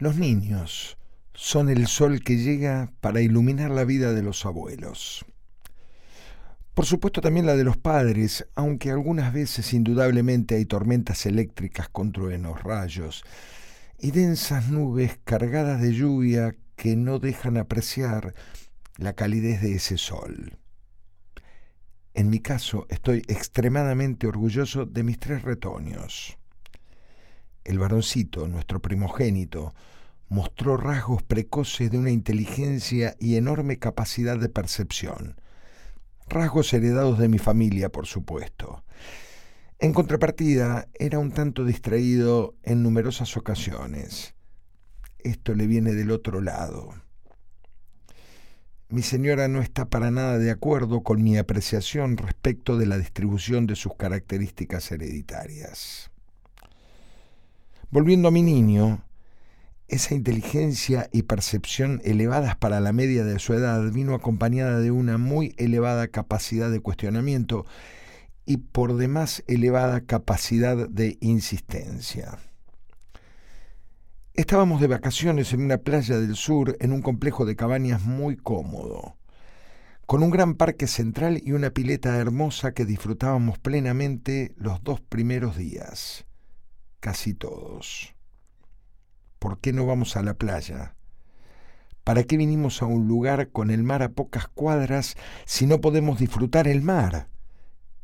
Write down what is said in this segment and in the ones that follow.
Los niños son el sol que llega para iluminar la vida de los abuelos. Por supuesto también la de los padres, aunque algunas veces indudablemente hay tormentas eléctricas con truenos, rayos y densas nubes cargadas de lluvia que no dejan apreciar la calidez de ese sol. En mi caso, estoy extremadamente orgulloso de mis tres retoños. El varoncito, nuestro primogénito, mostró rasgos precoces de una inteligencia y enorme capacidad de percepción. Rasgos heredados de mi familia, por supuesto. En contrapartida, era un tanto distraído en numerosas ocasiones. Esto le viene del otro lado. Mi señora no está para nada de acuerdo con mi apreciación respecto de la distribución de sus características hereditarias. Volviendo a mi niño, esa inteligencia y percepción elevadas para la media de su edad vino acompañada de una muy elevada capacidad de cuestionamiento y por demás elevada capacidad de insistencia. Estábamos de vacaciones en una playa del sur en un complejo de cabañas muy cómodo, con un gran parque central y una pileta hermosa que disfrutábamos plenamente los dos primeros días casi todos. ¿Por qué no vamos a la playa? ¿Para qué vinimos a un lugar con el mar a pocas cuadras si no podemos disfrutar el mar?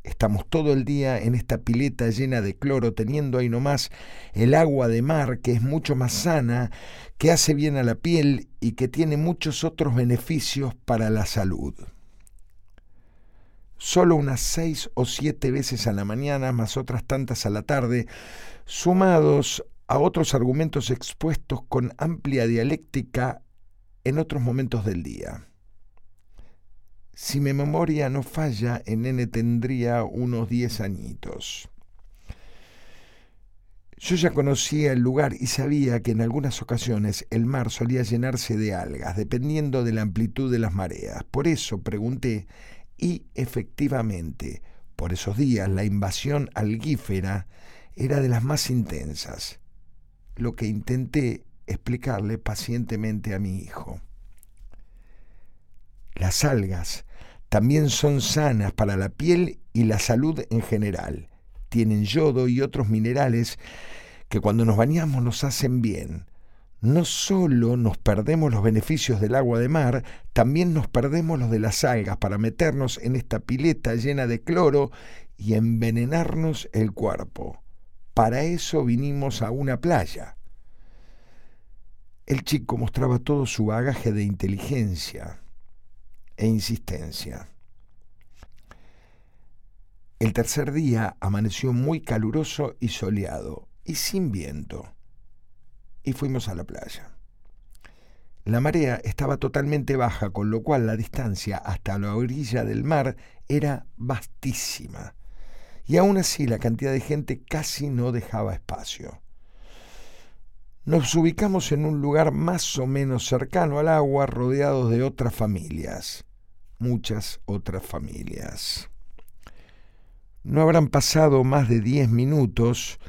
Estamos todo el día en esta pileta llena de cloro, teniendo ahí nomás el agua de mar, que es mucho más sana, que hace bien a la piel y que tiene muchos otros beneficios para la salud solo unas seis o siete veces a la mañana, más otras tantas a la tarde, sumados a otros argumentos expuestos con amplia dialéctica en otros momentos del día. Si mi memoria no falla, en nene tendría unos diez añitos. Yo ya conocía el lugar y sabía que en algunas ocasiones el mar solía llenarse de algas, dependiendo de la amplitud de las mareas. Por eso pregunté y efectivamente, por esos días la invasión algífera era de las más intensas, lo que intenté explicarle pacientemente a mi hijo. Las algas también son sanas para la piel y la salud en general. Tienen yodo y otros minerales que cuando nos bañamos nos hacen bien, no solo nos perdemos los beneficios del agua de mar, también nos perdemos los de las algas para meternos en esta pileta llena de cloro y envenenarnos el cuerpo. Para eso vinimos a una playa. El chico mostraba todo su bagaje de inteligencia e insistencia. El tercer día amaneció muy caluroso y soleado y sin viento y fuimos a la playa. La marea estaba totalmente baja, con lo cual la distancia hasta la orilla del mar era vastísima. Y aún así la cantidad de gente casi no dejaba espacio. Nos ubicamos en un lugar más o menos cercano al agua, rodeados de otras familias, muchas otras familias. No habrán pasado más de diez minutos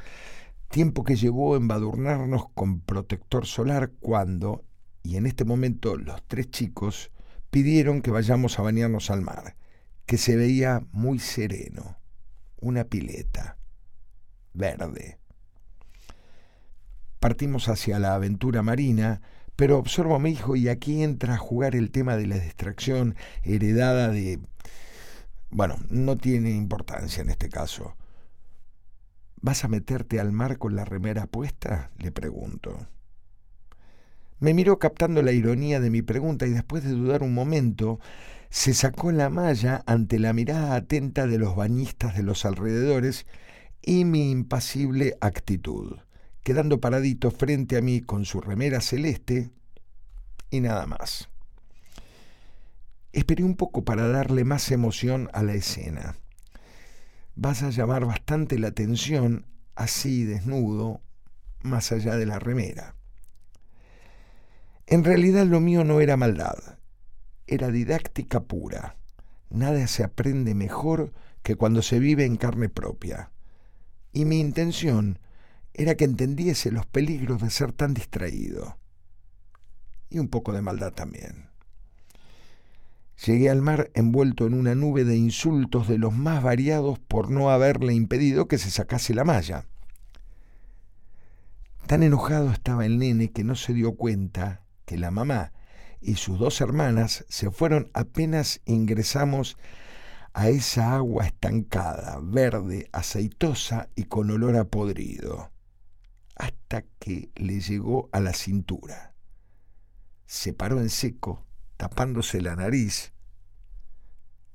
tiempo que llevó embadurnarnos con protector solar cuando, y en este momento los tres chicos, pidieron que vayamos a bañarnos al mar, que se veía muy sereno, una pileta, verde. Partimos hacia la aventura marina, pero observo a mi hijo y aquí entra a jugar el tema de la distracción heredada de... Bueno, no tiene importancia en este caso ¿Vas a meterte al mar con la remera puesta? le pregunto. Me miró captando la ironía de mi pregunta y después de dudar un momento, se sacó la malla ante la mirada atenta de los bañistas de los alrededores y mi impasible actitud, quedando paradito frente a mí con su remera celeste y nada más. Esperé un poco para darle más emoción a la escena vas a llamar bastante la atención así desnudo, más allá de la remera. En realidad lo mío no era maldad, era didáctica pura. Nada se aprende mejor que cuando se vive en carne propia. Y mi intención era que entendiese los peligros de ser tan distraído. Y un poco de maldad también. Llegué al mar envuelto en una nube de insultos de los más variados por no haberle impedido que se sacase la malla. Tan enojado estaba el nene que no se dio cuenta que la mamá y sus dos hermanas se fueron apenas ingresamos a esa agua estancada, verde, aceitosa y con olor a podrido, hasta que le llegó a la cintura. Se paró en seco, tapándose la nariz.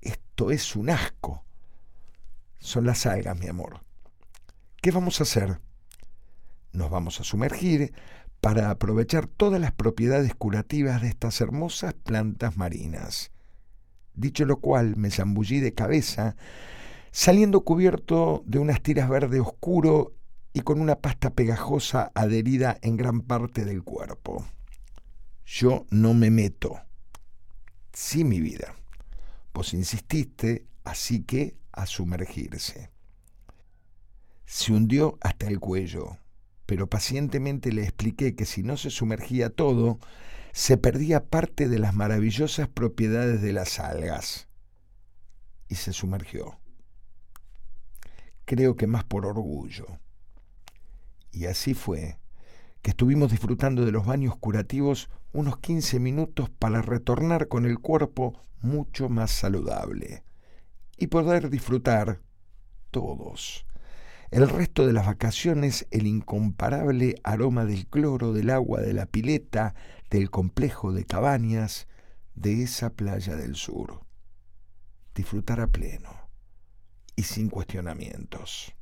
Esto es un asco. Son las algas, mi amor. ¿Qué vamos a hacer? Nos vamos a sumergir para aprovechar todas las propiedades curativas de estas hermosas plantas marinas. Dicho lo cual, me zambullí de cabeza, saliendo cubierto de unas tiras verde oscuro y con una pasta pegajosa adherida en gran parte del cuerpo. Yo no me meto. Sí, mi vida. Vos insististe, así que a sumergirse. Se hundió hasta el cuello, pero pacientemente le expliqué que si no se sumergía todo, se perdía parte de las maravillosas propiedades de las algas. Y se sumergió. Creo que más por orgullo. Y así fue que estuvimos disfrutando de los baños curativos unos 15 minutos para retornar con el cuerpo mucho más saludable y poder disfrutar todos el resto de las vacaciones el incomparable aroma del cloro, del agua de la pileta, del complejo de cabañas, de esa playa del sur. Disfrutar a pleno y sin cuestionamientos.